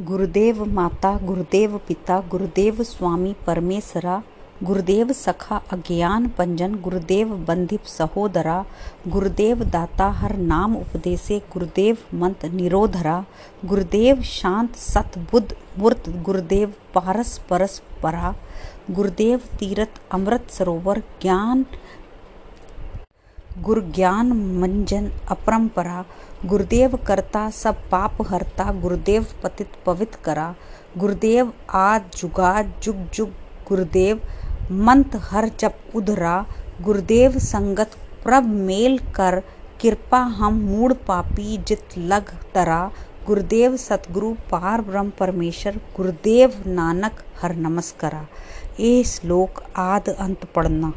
गुरुदेव माता, गुरुदेव पिता, गुरुदेव स्वामी परमेसरा, गुरुदेव सखा अज्ञान पंजन गुरुदेव बंधिप सहोदरा, गुरुदेव दाता हर नाम उपदेसे गुरुदेव मंत निरोधरा, गुरुदेव शांत सत बुद्ध मूर्त, गुरुदेव पारस परस परा, गुरुदेव तीरथ अमृत सरोवर ज्ञान गुरज्ञान मंजन अपरंपरा, गुरुदेव करता सब पाप हरता, गुरुदेव पतित पवित करा। गुरुदेव आद जुगा, जुग जुग गुरुदेव, मंत हर जब उधरा। गुरुदेव संगत प्रभ मेल कर, कृपा हम मूड पापी जित लग तरा। गुरुदेव सतगुरु पार ब्रह्म परमेश्वर, गुरुदेव नानक हर नमस्करा। ए श्लोक आद अंत पढ़ना।